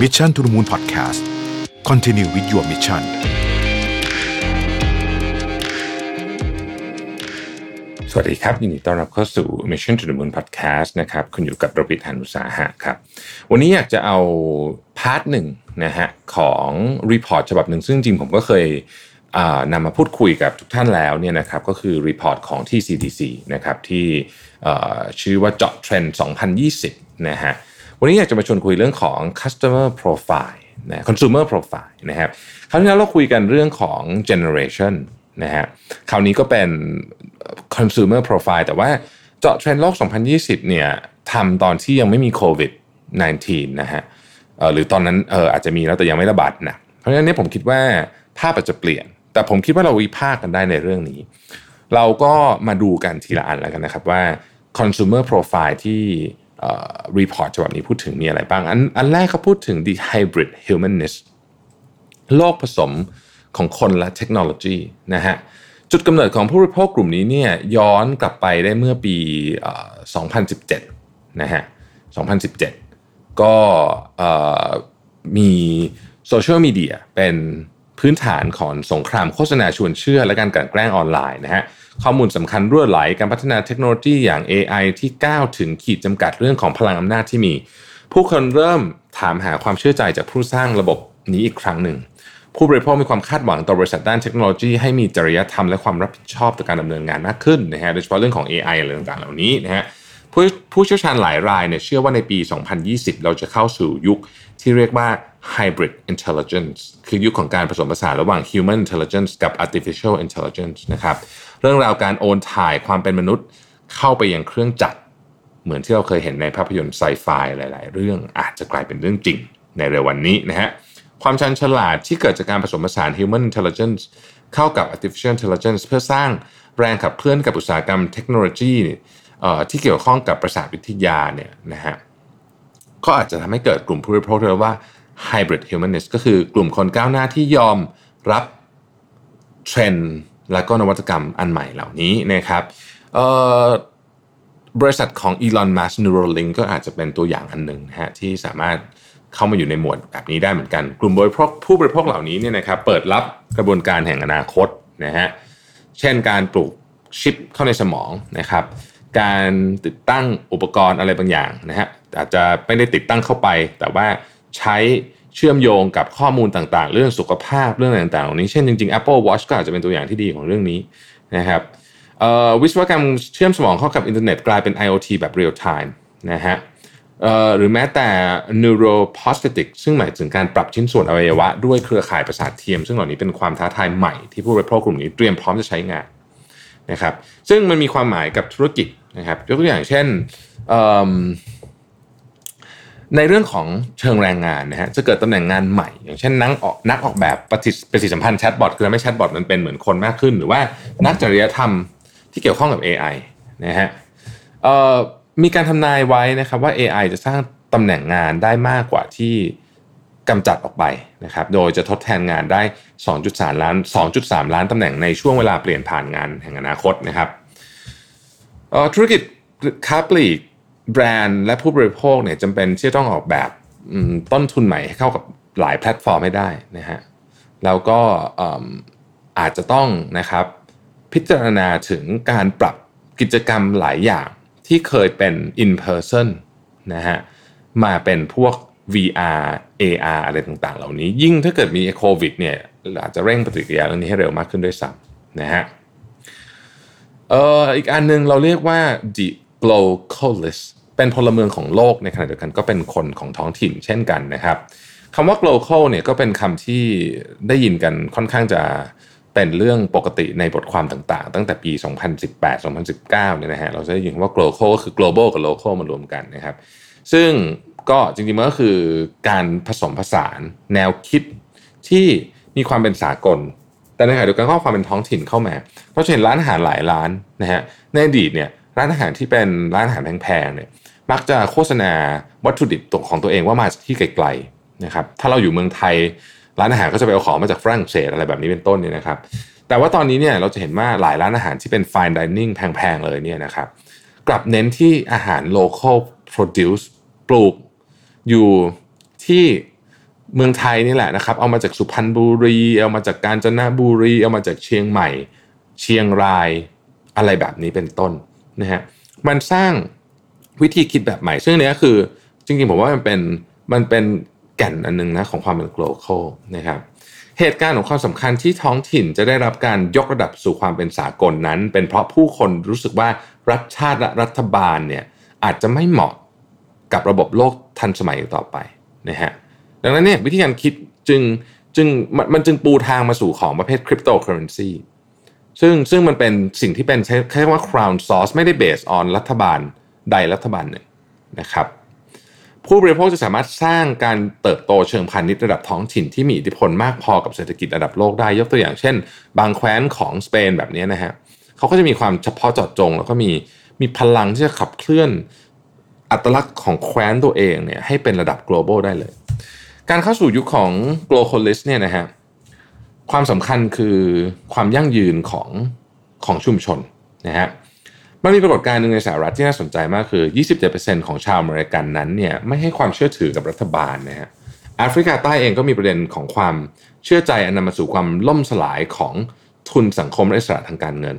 Mission to the Moon Podcast Continue with your mission สวัสดีครับ ยินดีต้อนรับเข้าสู่ Mission to the Moon Podcast นะครับ คุณอยู่กับรวิศ หาญอุตสาหะครับ วันนี้อยากจะเอา part หนึ่งนะฮะของ report ฉบับหนึ่งซึ่งจริงผมก็เคยนำมาพูดคุยกับทุกท่านแล้วเนี่ยนะครับก็คือ report ของที่ CDC นะครับที่ชื่อว่าเจาะเทรนด์2020 นะฮะ วันนี้อยากจะมาชวนคุยเรื่องของ customer profile นะ consumer profile นะครับ คราวที่แล้วเราคุยกันเรื่องของ generation นะฮะ คราวนี้ก็เป็น consumer profile แต่ว่าเจาะเทรนด์โลก 2020 เนี่ยทำตอนที่ยังไม่มีโควิด -19 นะฮะหรือตอนนั้นเอออาจจะมีแล้วแต่ยังไม่ระบาดนะ เพราะฉะนั้นนี่ผมคิดว่าภาพอาจจะเปลี่ยน แต่ผมคิดว่าเราวิพากษ์กันได้ในเรื่องนี้ เราก็มาดูกันทีละอันแล้วกันนะครับว่า consumer profile ที่ report ฉบับนี้พูดถึงมีอะไรบ้าง อันอันแรกเขาพูดถึง the hybrid humanness โลกผสมของคนและเทคโนโลยีนะฮะจุดกำเนิดของผู้บริโภคกลุ่มนี้เนี่ยย้อนกลับไปได้เมื่อปี 2017 นะฮะ 2017 ก็มีโซเชียลมีเดียเป็น พื้นฐานของสงครามโฆษณาชวนเชื่อและการกลั่นแกล้งออนไลน์นะฮะข้อมูลสำคัญรั่วไหลการพัฒนาเทคโนโลยีอย่าง AI ที่ก้าวถึงขีดจำกัดเรื่องของพลังอำนาจที่มี ผู้คนเริ่มถามหาความเชื่อใจจากผู้สร้างระบบนี้อีกครั้งหนึ่ง ผู้บริโภคมีความคาดหวังต่อบริษัทด้านเทคโนโลยี ให้มีจริยธรรมและความรับผิดชอบต่อการดำเนินงานมากขึ้นนะฮะโดยเฉพาะเรื่องของ AI อะไรต่างๆเหล่านี้นะฮะผู้ผู้เชี่ยวชาญหลายรายเนี่ยเชื่อว่าในปี 2020 เราจะเข้าสู่ยุค ที่เรียกว่า hybrid intelligence คือยุคของการผสมผสานระหว่าง human intelligence กับ artificial intelligence นะครับ เรื่องราวการโอนถ่ายความเป็นมนุษย์เข้าไปยังเครื่องจักรเหมือนที่เราเคยเห็นในภาพยนตร์ไซไฟหลาย ๆ เรื่องอาจจะกลายเป็นเรื่องจริงในเร็ววันนี้นะฮะ ความชันฉลาดที่เกิดจากการผสมผสาน human intelligence เข้ากับ artificial intelligence เพื่อสร้างแรงขับเคลื่อนกับอุตสาหกรรมเทคโนโลยีที่เกี่ยวข้องกับประสาทวิทยาเนี่ยนะฮะ ก็อาจจะทำให้เกิดกลุ่มผู้บริโภคเรียกว่า hybrid humanist ก็คือกลุ่มคนก้าวหน้าที่ยอมรับเทรนด์และก็นวัตกรรมอันใหม่เหล่านี้นะครับบริษัทของ Elon Musk Neuralink ก็อาจจะเป็นตัวอย่างอันหนึ่งนะฮะที่สามารถเข้ามาอยู่ในหมวดแบบนี้ได้เหมือนกัน กลุ่มบริโภคผู้บริโภคเหล่านี้เนี่ยนะครับเปิดรับกระบวนการแห่งอนาคตนะฮะเช่นการปลูกชิปเข้าในสมองนะครับ การติดตั้งอุปกรณ์อะไรบางอย่างนะฮะ อาจจะไม่ได้ติดตั้งเข้าไป แต่ว่าใช้เชื่อมโยงกับข้อมูลต่างๆ เรื่องสุขภาพเรื่องต่างๆเหล่านี้เช่นจริงๆ Apple Watch ก็อาจจะเป็นตัวอย่างที่ดีของเรื่องนี้นะครับวิศวกรรมเชื่อมสมองเข้ากับอินเทอร์เน็ตกลายเป็น IoT แบบ real time นะฮะหรือแม้แต่ neuroprosthetic ซึ่งหมายถึงการปรับชิ้นส่วนอวัยวะ ด้วยเครือข่ายประสาทเทียม ซึ่งเหล่านี้เป็นความท้าทายใหม่ที่ผู้บริโภคกลุ่มนี้เตรียมพร้อมจะใช้งานนะครับซึ่งมันมีความหมายกับธุรกิจนะครับยกตัวอย่างเช่น ในเรื่องของเชิงแรงงานนะฮะจะเกิดตำแหน่งงานใหม่ อย่างเช่นนักออกนักออกแบบปฏิปฏิสัมพันธ์แชทบอทคือไม่แชทบอทมันเป็นเหมือนคนมากขึ้น หรือว่านักจริยธรรมที่เกี่ยวข้องกับ AI นะฮะมีการทำนายไว้นะครับว่า AI จะสร้างตำแหน่งงานได้มากกว่าที่กำจัดออกไปนะครับโดยจะทดแทนงานได้ 2.3 ล้าน 2.3 ล้านตำแหน่งในช่วงเวลาเปลี่ยนผ่านงานแห่งอนาคตนะครับธุรกิจค้าปลีก แบรนด์และผู้บริโภคเนี่ยจำเป็นที่จะต้องออกแบบต้นทุนใหม่ให้เข้ากับหลายแพลตฟอร์มให้ได้นะฮะแล้วก็อาจจะต้องนะครับพิจารณาถึงการปรับกิจกรรมหลายอย่างที่เคยเป็น in person นะฮะมาเป็นพวก VR AR อะไรต่างๆ เหล่านี้ ยิ่งถ้าเกิดมีโควิดเนี่ยอาจจะเร่งปฏิกิริยาเรื่องนี้ให้เร็วมากขึ้นด้วยซ้ำนะฮะเอ่ออีกอันนึงเราเรียกว่า the globalist เป็นพลเมืองของโลกในขณะเดียวกันก็เป็นคนของท้องถิ่นเช่นกันนะครับคำว่า global เนี่ยก็เป็นคำที่ได้ยินกันค่อนข้างจะเป็นเรื่องปกติในบทความต่างๆ ตั้งแต่ปี 2018-2019 เนี่ยนะฮะเราจะได้ยินว่า global ก็คือ global กับ local มารวมกันนะครับ ซึ่งก็จริงๆมันก็คือการผสมผสานแนวคิดที่มีความเป็นสากล แต่ในขณะเดียวกันก็ความเป็นท้องถิ่นเข้ามา เพราะเช่นร้านอาหารหลายร้านนะฮะในอดีตเนี่ย ร้านอาหารที่เป็นร้านอาหารแพงๆเนี่ยมักจะโฆษณาวัตถุดิบตของตัวเองว่ามาจากที่ไกลๆนะครับถ้าเราอยู่เมืองไทย ร้านอาหารก็จะไปเอาของมาจากฝรั่งเศสอะไรแบบนี้เป็นต้นเนี่ยนะครับ แต่ว่าตอนนี้เนี่ยเราจะเห็นว่าหลายร้านอาหารที่เป็น fine dining แพงๆเลยเนี่ยนะครับกลับเน้นที่อาหาร local produce ปลูกอยู่ที่เมืองไทยนี่แหละนะครับ เอามาจากสุพรรณบุรี เอามาจากกาญจนบุรี เอามาจากเชียงใหม่ เชียงราย อะไรแบบนี้เป็นต้น นะฮะมันสร้างวิธีคิดแบบใหม่ ซึ่งเนี้ยคือจริงๆผมว่ามันเป็นมันเป็นแก่นอันหนึงนะของความเป็น global นะครับเหตุการณ์ของความสำคัญที่ท้องถิ่นจะได้รับการยกระดับสู่ความเป็นสากลนั้น เป็นเพราะผู้คนรู้สึกว่ารัฐชาติและรัฐบาลเนี่ยอาจจะไม่เหมาะกับระบบโลกทันสมัยอีกต่อไปนะฮะดังนั้นเนี่ยวิธีการคิดจึงจึงมันจึงปูทางมาสู่ของประเภทคริปโตเคอเรนซี ซึ่งซึ่งมันเป็นสิ่งที่เป็นใช้ใช้คำว่า crown source ไม่ได้ based on รัฐบาลใดรัฐบาลหนึ่งนะครับ ผู้บริโภคจะสามารถสร้างการเติบโตเชิงพาณิชย์ระดับท้องถิ่นที่มีอิทธิพลมากพอกับเศรษฐกิจระดับโลกได้ยกตัวอย่างเช่น บางแคว้นของสเปนแบบนี้นะฮะเขาก็จะมีความเฉพาะเจาะจง แล้วก็มีมีพลังที่จะขับเคลื่อนอัตลักษณ์ของแคว้นตัวเองเนี่ยให้เป็นระดับ global ได้เลย การเข้าสู่ยุคของ globalist เนี่ยนะฮะ ความสำคัญคือความยั่งยืนของของชุมชนนะฮะมันมีปรากฏการณ์หนึ่งในสหรัฐที่น่าสนใจมากคือ 27%ของชาวอเมริกันนั้นเนี่ยไม่ให้ความเชื่อถือกับรัฐบาลนะฮะแอฟริกาใต้เองก็มีประเด็นของความเชื่อใจอันนำมาสู่ความล่มสลายของทุนสังคมและอิสระทางการเงิน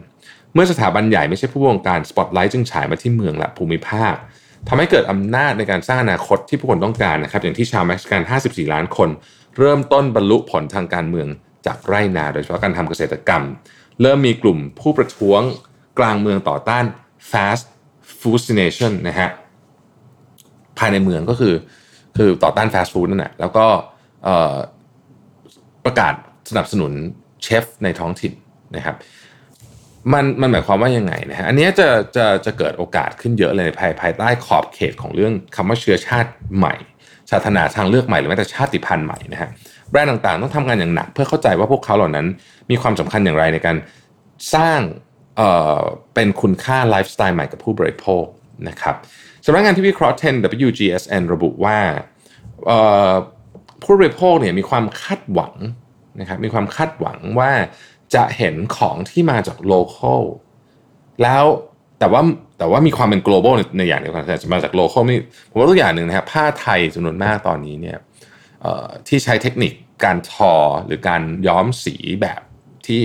เมื่อสถาบันใหญ่ไม่ใช่ผู้บงการสปอตไลท์จึงฉายมาที่เมืองและภูมิภาคทำให้เกิดอำนาจในการสร้างอนาคตที่ผู้คนต้องการนะครับอย่างที่ชาวเม็กซิกัน 54 ล้านคน เริ่มต้นบรรลุผลทางการเมือง จากไร่นาโดยเฉพาะการทำเกษตรกรรม เริ่มมีกลุ่มผู้ประท้วงกลางเมืองต่อต้าน fast foodination นะฮะภายในเมืองก็คือคือต่อต้าน fast food นั่นแหละแล้วก็ประกาศสนับสนุนเชฟในท้องถิ่นนะครับมันมันหมายความว่ายังไงนะฮะอันนี้จะจะจะเกิดโอกาสขึ้นเยอะเลยภายภายใต้ขอบเขตของเรื่องคำว่าเชื้อชาติใหม่ ศาสนาทางเลือกใหม่หรือแม้แต่ชาติพันธุ์ใหม่นะฮะแบรนด์ต่างๆ ต้องทำงานอย่างหนัก เพื่อเข้าใจว่าพวกเขาเหล่านั้น มีความสำคัญอย่างไรในการสร้างเอ่อเป็นคุณค่าไลฟ์สไตล์ใหม่กับผู้บริโภคนะครับสำนักงานที่วิเคราะห์ เทรนด์ WGSN ระบุว่าเอ่อผู้บริโภคเนี่ยมีความคาดหวังนะครับมีความคาดหวังว่าจะเห็นของที่มาจาก local แล้วแต่ว่า แต่ว่ามีความเป็น global ในในอย่างเดียวกันแต่มาจาก local นี่ผมว่าตัวอย่างหนึ่งนะครับผ้าไทยจำนวนมากตอนนี้เนี่ยที่ใช้เทคนิคการทอหรือการย้อมสีแบบที่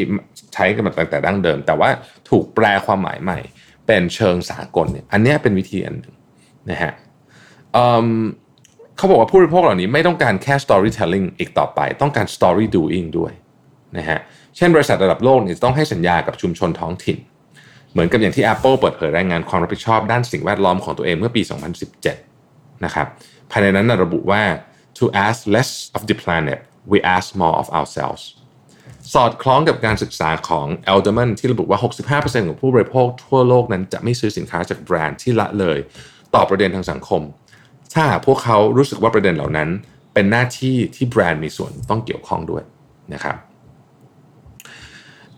ใช้กันมาตั้งแต่ดั้งเดิม แต่ว่าถูกแปลความหมายใหม่ เป็นเชิงสากลเนี่ยอันนี้เป็นวิธีอันหนึ่งนะฮะเเขาบอกว่าผู้บริโภคเหล่านี้ไม่ต้องการแค่ storytelling อีกต่อไป ต้องการ story doing ด้วยนะฮะเช่นบริษัทระดับโลกเนี่ยจะต้องให้สัญญากับชุมชนท้องถิ่น เหมือนกับอย่างที่ Apple เปิดเผยรายงานความรับผิดชอบด้านสิ่งแวดล้อมของตัวเองเมื่อปี 2017 นะครับภายในนั้นนะระบุว่า to ask less of the planet we ask more of ourselves สอดคล้องกับการศึกษาของ Elderman ที่ระบุว่า 65%ของผู้บริโภคทั่วโลกนั้นจะไม่ซื้อสินค้าจากแบรนด์ที่ละเลย ต่อประเด็นทางสังคม ถ้าพวกเขารู้สึกว่าประเด็นเหล่านั้น เป็นหน้าที่ที่แบรนด์มีส่วนต้องเกี่ยวข้องด้วยนะครับ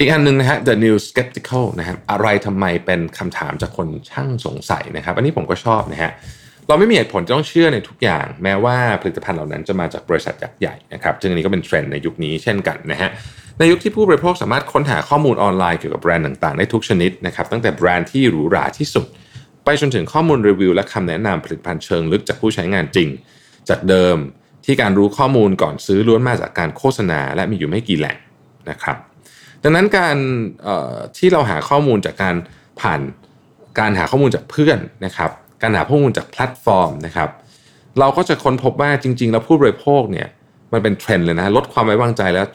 อีกอันหนึ่งนะฮะ the new skeptical นะครับอะไรทำไมเป็นคำถามจากคนช่างสงสัยนะครับ อันนี้ผมก็ชอบนะฮะเราไม่มีเหตุผลจะต้องเชื่อในทุกอย่าง แม้ว่าผลิตภัณฑ์เหล่านั้นจะมาจากบริษัทยักษ์ใหญ่นะครับซึ่งอันนี้ก็เป็นเทรนด์ในยุคนี้เช่นกันนะฮะในยุคที่ผู้บริโภคสามารถค้นหาข้อมูลออนไลน์เกี่ยวกับแบรนด์ต่างๆ ได้ทุกชนิดนะครับตั้งแต่แบรนด์ที่หรูหราที่สุด ไปจนถึงข้อมูลรีวิวและคำแนะนำผลิตภัณฑ์เชิงลึกจากผู้ใช้งานจริง จากเดิมที่การรู้ข้อมูลก่อนซื้อล้วนมาจากการโฆษณา และมีอยู่ไม่กี่แหล่งนะครับ ดังนั้นการที่เราหาข้อมูลจากการผ่านการหาข้อมูลจากเพื่อนนะครับการหาข้อมูลจากแพลตฟอร์มนะครับเราก็จะค้นพบว่าจริงๆ แล้วผู้บริโภคเนี่ยมันเป็นเทรนด์เลยนะลดความไว้วางใจแล้ว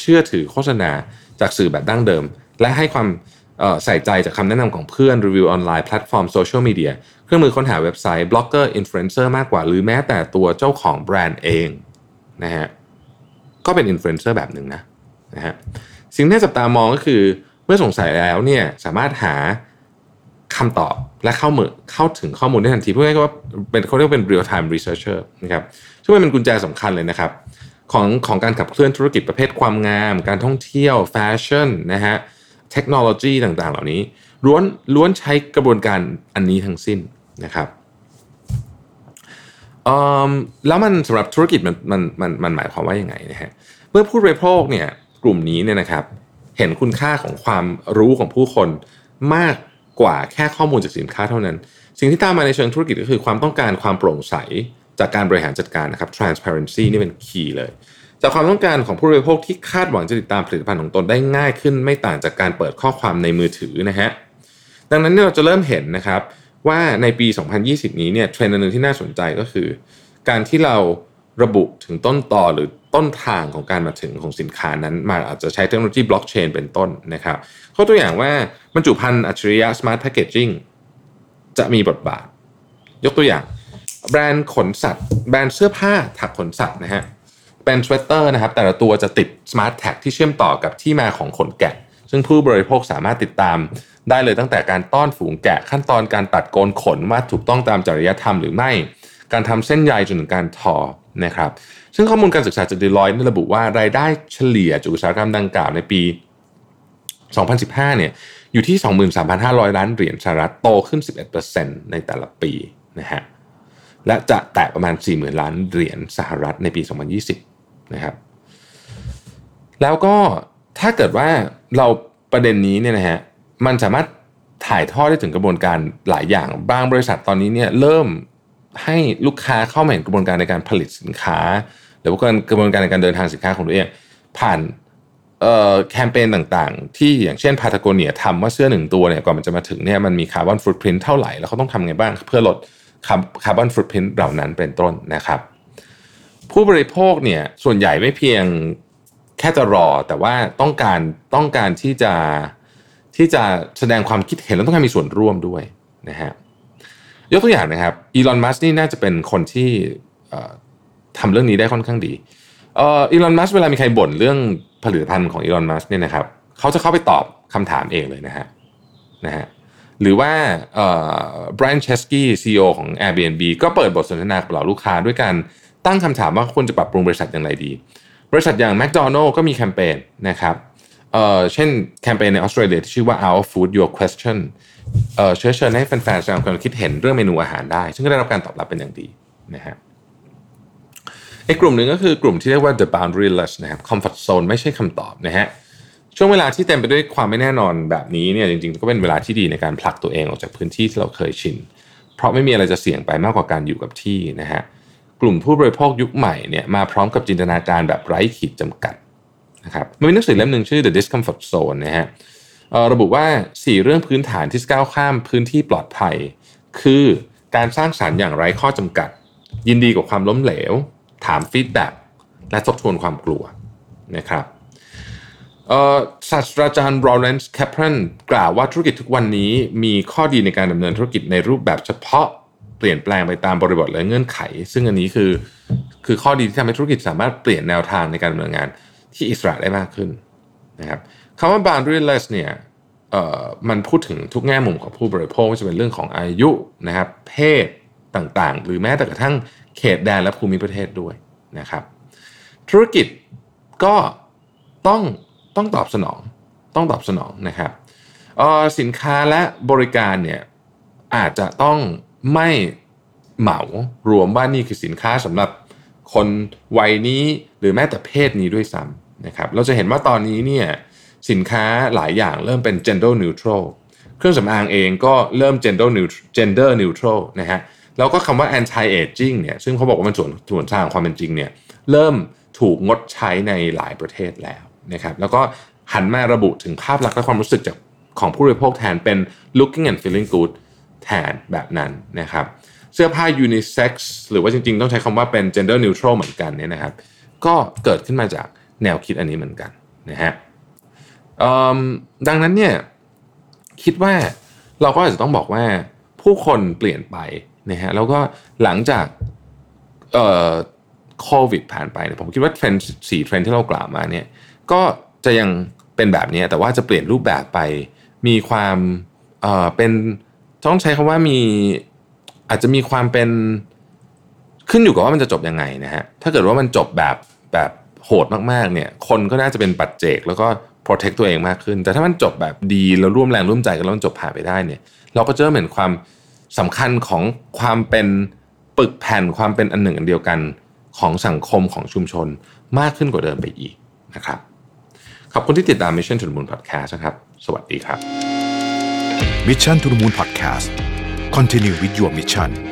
เชื่อถือโฆษณาจากสื่อแบบดั้งเดิม และให้ความใส่ใจจากคำแนะนำของเพื่อนรีวิวออนไลน์แพลตฟอร์มโซเชียลมีเดียเครื่องมือค้นหาเว็บไซต์บล็อกเกอร์อินฟลูเอนเซอร์มากกว่า หรือแม้แต่ตัวเจ้าของแบรนด์เองนะฮะก็เป็นอินฟลูเอนเซอร์แบบหนึ่งนะนะฮะ สิ่งที่จับตามองก็คือเมื่อสงสัยแล้วเนี่ยสามารถหาคำตอบและเข้ามือเข้าถึงข้อมูลได้ทันทีเพื่อให้ว่าเป็นเขาเรียกเป็น real time researcher นะครับซึ่งมันเป็นกุญแจสำคัญเลยนะครับของของการขับเคลื่อนธุรกิจประเภทความงาม การท่องเที่ยวแฟชั่นนะฮะเทคโนโลยีต่างๆ เหล่านี้ล้วนล้วนใช้กระบวนการอันนี้ทั้งสิ้นนะครับแล้วมันสำหรับธุรกิจมันมันมันมันหมายความว่ายังไงนะฮะเมื่อผู้บริโภคเนี่ย กลุ่มนี้เนี่ยนะครับ เห็นคุณค่าของความรู้ของผู้คนมากกว่าแค่ข้อมูลจากสินค้าเท่านั้น สิ่งที่ตามมาในเชิงธุรกิจก็คือความต้องการความโปร่งใสจากการบริหารจัดการนะครับ transparency นี่เป็นคีย์เลย จากความต้องการของผู้บริโภคที่คาดหวังจะติดตามผลิตภัณฑ์ของตนได้ง่ายขึ้น ไม่ต่างจากการเปิดข้อความในมือถือนะฮะดังนั้นเราจะเริ่มเห็นนะครับว่าในปี 2020 นี้เนี่ยเทรนด์หนึ่งที่น่าสนใจก็คือ การที่เรา ระบุถึงต้นตอหรือต้นทางของการมาถึงของสินค้านั้นมาอาจจะใช้เทคโนโลยีบล็อกเชนเป็นต้นนะครับข้อตัวอย่างว่าบรรจุภัณฑ์อัจฉริยะ smart packaging จะมีบทบาท ยกตัวอย่าง แบรนด์ขนสัตว์ แบรนด์เสื้อผ้าถักขนสัตว์นะฮะเป็นสเวตเตอร์นะครับแต่ละตัวจะติด smart tag ที่เชื่อมต่อกับที่มาของขนแกะ ซึ่งผู้บริโภคสามารถติดตามได้เลยตั้งแต่การต้อนฝูงแกะขั้นตอนการตัดโกนขนว่าถูกต้องตามจริยธรรมหรือไม่ การทำเส้นใยจนถึงการทอ นะครับซึ่งข้อมูลการศึกษาจาก Deloitte ระบุว่ารายได้เฉลี่ยจากอุตสาหกรรมดังกล่าวในปี 2015 เนี่ยอยู่ที่ 23,500 ล้านเหรียญสหรัฐโตขึ้น 11%ในแต่ละปีนะฮะและจะแตะประมาณ 40,000 ล้านเหรียญสหรัฐในปี 2020 นะครับแล้วก็ถ้าเกิดว่าเราประเด็นนี้เนี่ยนะฮะมันสามารถถ่ายทอดได้ถึงกระบวนการหลายอย่าง บางบริษัทตอนนี้เนี่ยเริ่ม ให้ลูกค้าเข้ามาเห็นกระบวนการในการผลิตสินค้า หรือว่ากระบวนการในการเดินทางสินค้าของตัวเอง ผ่านแคมเปญต่างๆ ที่อย่างเช่นพาทาโกเนียทำว่าเสื้อหนึ่งตัวเนี่ยก่อนมันจะมาถึงเนี่ยมันมีคาร์บอนฟุตพิ้นเท่าไหร่แล้วเขาต้องทำไงบ้างเพื่อลดคาร์บอนฟุตพิ้นเหล่านั้นเป็นต้นนะครับ ผู้บริโภคเนี่ยส่วนใหญ่ไม่เพียงแค่จะรอแต่ว่าต้องการต้องการที่จะที่จะแสดงความคิดเห็นแล้วต้องการมีส่วนร่วมด้วยนะฮะ ยกตัวอย่างนะครับอีลอนมัสนี่น่าจะเป็นคนที่ทำเรื่องนี้ได้ค่อนข้างดีอีลอนมัสเวลามีใครบ่นเรื่องผลิตภัณฑ์ของอีลอนมัสเนี่ยนะครับเขาจะเข้าไปตอบคำถามเองเลยนะฮะนะฮะหรือว่าเอ่อบร a นเชสกี้ซีอของ Airbnb ก็เปิดบทสนทนากับเหล่าลูกค้าด้วยการตั้งคำถามว่าควรจะปรับปรุงบริษัทอย่างไรดี บริษัทอย่าง McDonald ก็มีแคมเปญนะครับเเช่นแคมเปญในออสเตรเลียที่ชื่อว่า Our Food Your Question เอ่อเชิญชิญให้แฟนๆแสดงความคิดเห็นเรื่องเมนูอาหารได้ ซึ่งก็ได้รับการตอบรับเป็นอย่างดีนะฮะไอีกลุ่มหนึ่งก็คือกลุ่มที่เรียกว่า the boundaryless นะครับ comfort zone ไม่ใช่คำตอบนะฮะช่วงเวลาที่เต็มไปด้วยความไม่แน่นอนแบบนี้เนี่ยจริงๆ ก็เป็นเวลาที่ดีในการผลักตัวเองออกจากพื้นที่ที่เราเคยชิน เพราะไม่มีอะไรจะเสี่ยงไปมากกว่าการอยู่กับที่นะฮะกลุ่มผู้บริโภคยุคใหม่เนี่ยมาพร้อมกับจินตนาการแบบไร้ขีดจำกัดนะครับมันมีหนังสือเล่มหนึ่งชื่อ The Discomfort Zone นะฮะ ระบุว่า 4 เรื่องพื้นฐานที่ก้าวข้ามพื้นที่ปลอดภัย คือการสร้างสารรค์อย่างไร้ข้อจำกัด ยินดีกับความล้มเหลว ถาม feedback และทบทวนความกลัวนะครับศาสตราจารย์โรเลนส์แคปเปนกล่าวว่าธุรกิจทุกวันนี้มีข้อดีในการดำเนินธุรกิจในรูปแบบเฉพาะเปลี่ยนแปลงไปตามบริบทและเงื่อนไข ซึ่งอันนี้คือคือข้อดีที่ทำให้ธุรกิจสามารถเปลี่ยนแนวทางในการดำเนินงานที่อิสระได้มากขึ้นนะครับ คำว่า boundaryless เนี่ยมันพูดถึงทุกแง่มุมของผู้บริโภคจะเป็นเรื่องของอายุนะครับเพศต่างๆ หรือแม้แต่กระทั่งเขตแดนและภูมิประเทศด้วยนะครับธุรกิจก็ต้องต้องตอบสนองต้องตอบสนองนะครับสินค้าและบริการเนี่ยอาจจะต้องไม่เหมารวมว่านี่คือสินค้าสำหรับคนวัยนี้หรือแม้แต่เพศนี้ด้วยซ้ำนะครับเราจะเห็นว่าตอนนี้เนี่ย สินค้าหลายอย่างเริ่มเป็น gender neutral เครื่องสำอางเองก็เริ่ม gender neutral gender neutral นะฮะแล้วก็คำว่า anti aging เนี่ยซึ่งเขาบอกว่ามันส่วนส่วนทางความเป็นจริงเนี่ยเริ่มถูกงดใช้ในหลายประเทศแล้วนะครับแล้วก็หันมาระบุถึงภาพลักษณ์และความรู้สึกจากของผู้บริโภคแทนเป็น looking and feeling good แทนแบบนั้นนะครับเสื้อผ้า unisex หรือว่าจริงๆ ต้องใช้คำว่าเป็น gender neutral เหมือนกันเนี่ยนะครับ ก็เกิดขึ้นมาจากแนวคิดอันนี้เหมือนกันนะฮะ ดังนั้นเนี่ยคิดว่าเราก็อาจจะต้องบอกว่าผู้คนเปลี่ยนไปนะฮะแล้วก็หลังจากโควิดผ่านไปเนี่ยผมคิดว่าเทรนด์สี่เทรนด์ที่เรากล่าวมาเนี่ยก็จะยังเป็นแบบนี้แต่ว่าจะเปลี่ยนรูปแบบไปมีความเอ่อเป็นต้องใช้คำว่ามีอาจจะมีความเป็นขึ้นอยู่กับว่ามันจะจบยังไงนะฮะถ้าเกิดว่ามันจบแบบแบบ โหดมากๆเนี่ย คนก็น่าจะเป็นปัจเจกแล้วก็ protect ตัวเองมากขึ้น แต่ถ้ามันจบแบบดีแล้วร่วมแรงร่วมใจกันแล้วมันจบผ่านไปได้เนี่ย เราก็จะเห็นความสำคัญของความเป็นปึกแผ่นความเป็นอันหนึ่งอันเดียวกันของสังคมของชุมชนมากขึ้นกว่าเดิมไปอีกนะครับ ขอบคุณที่ติดตาม Mission to the Moon Podcast นะครับ สวัสดีครับ Mission to the Moon Podcast Continue with your mission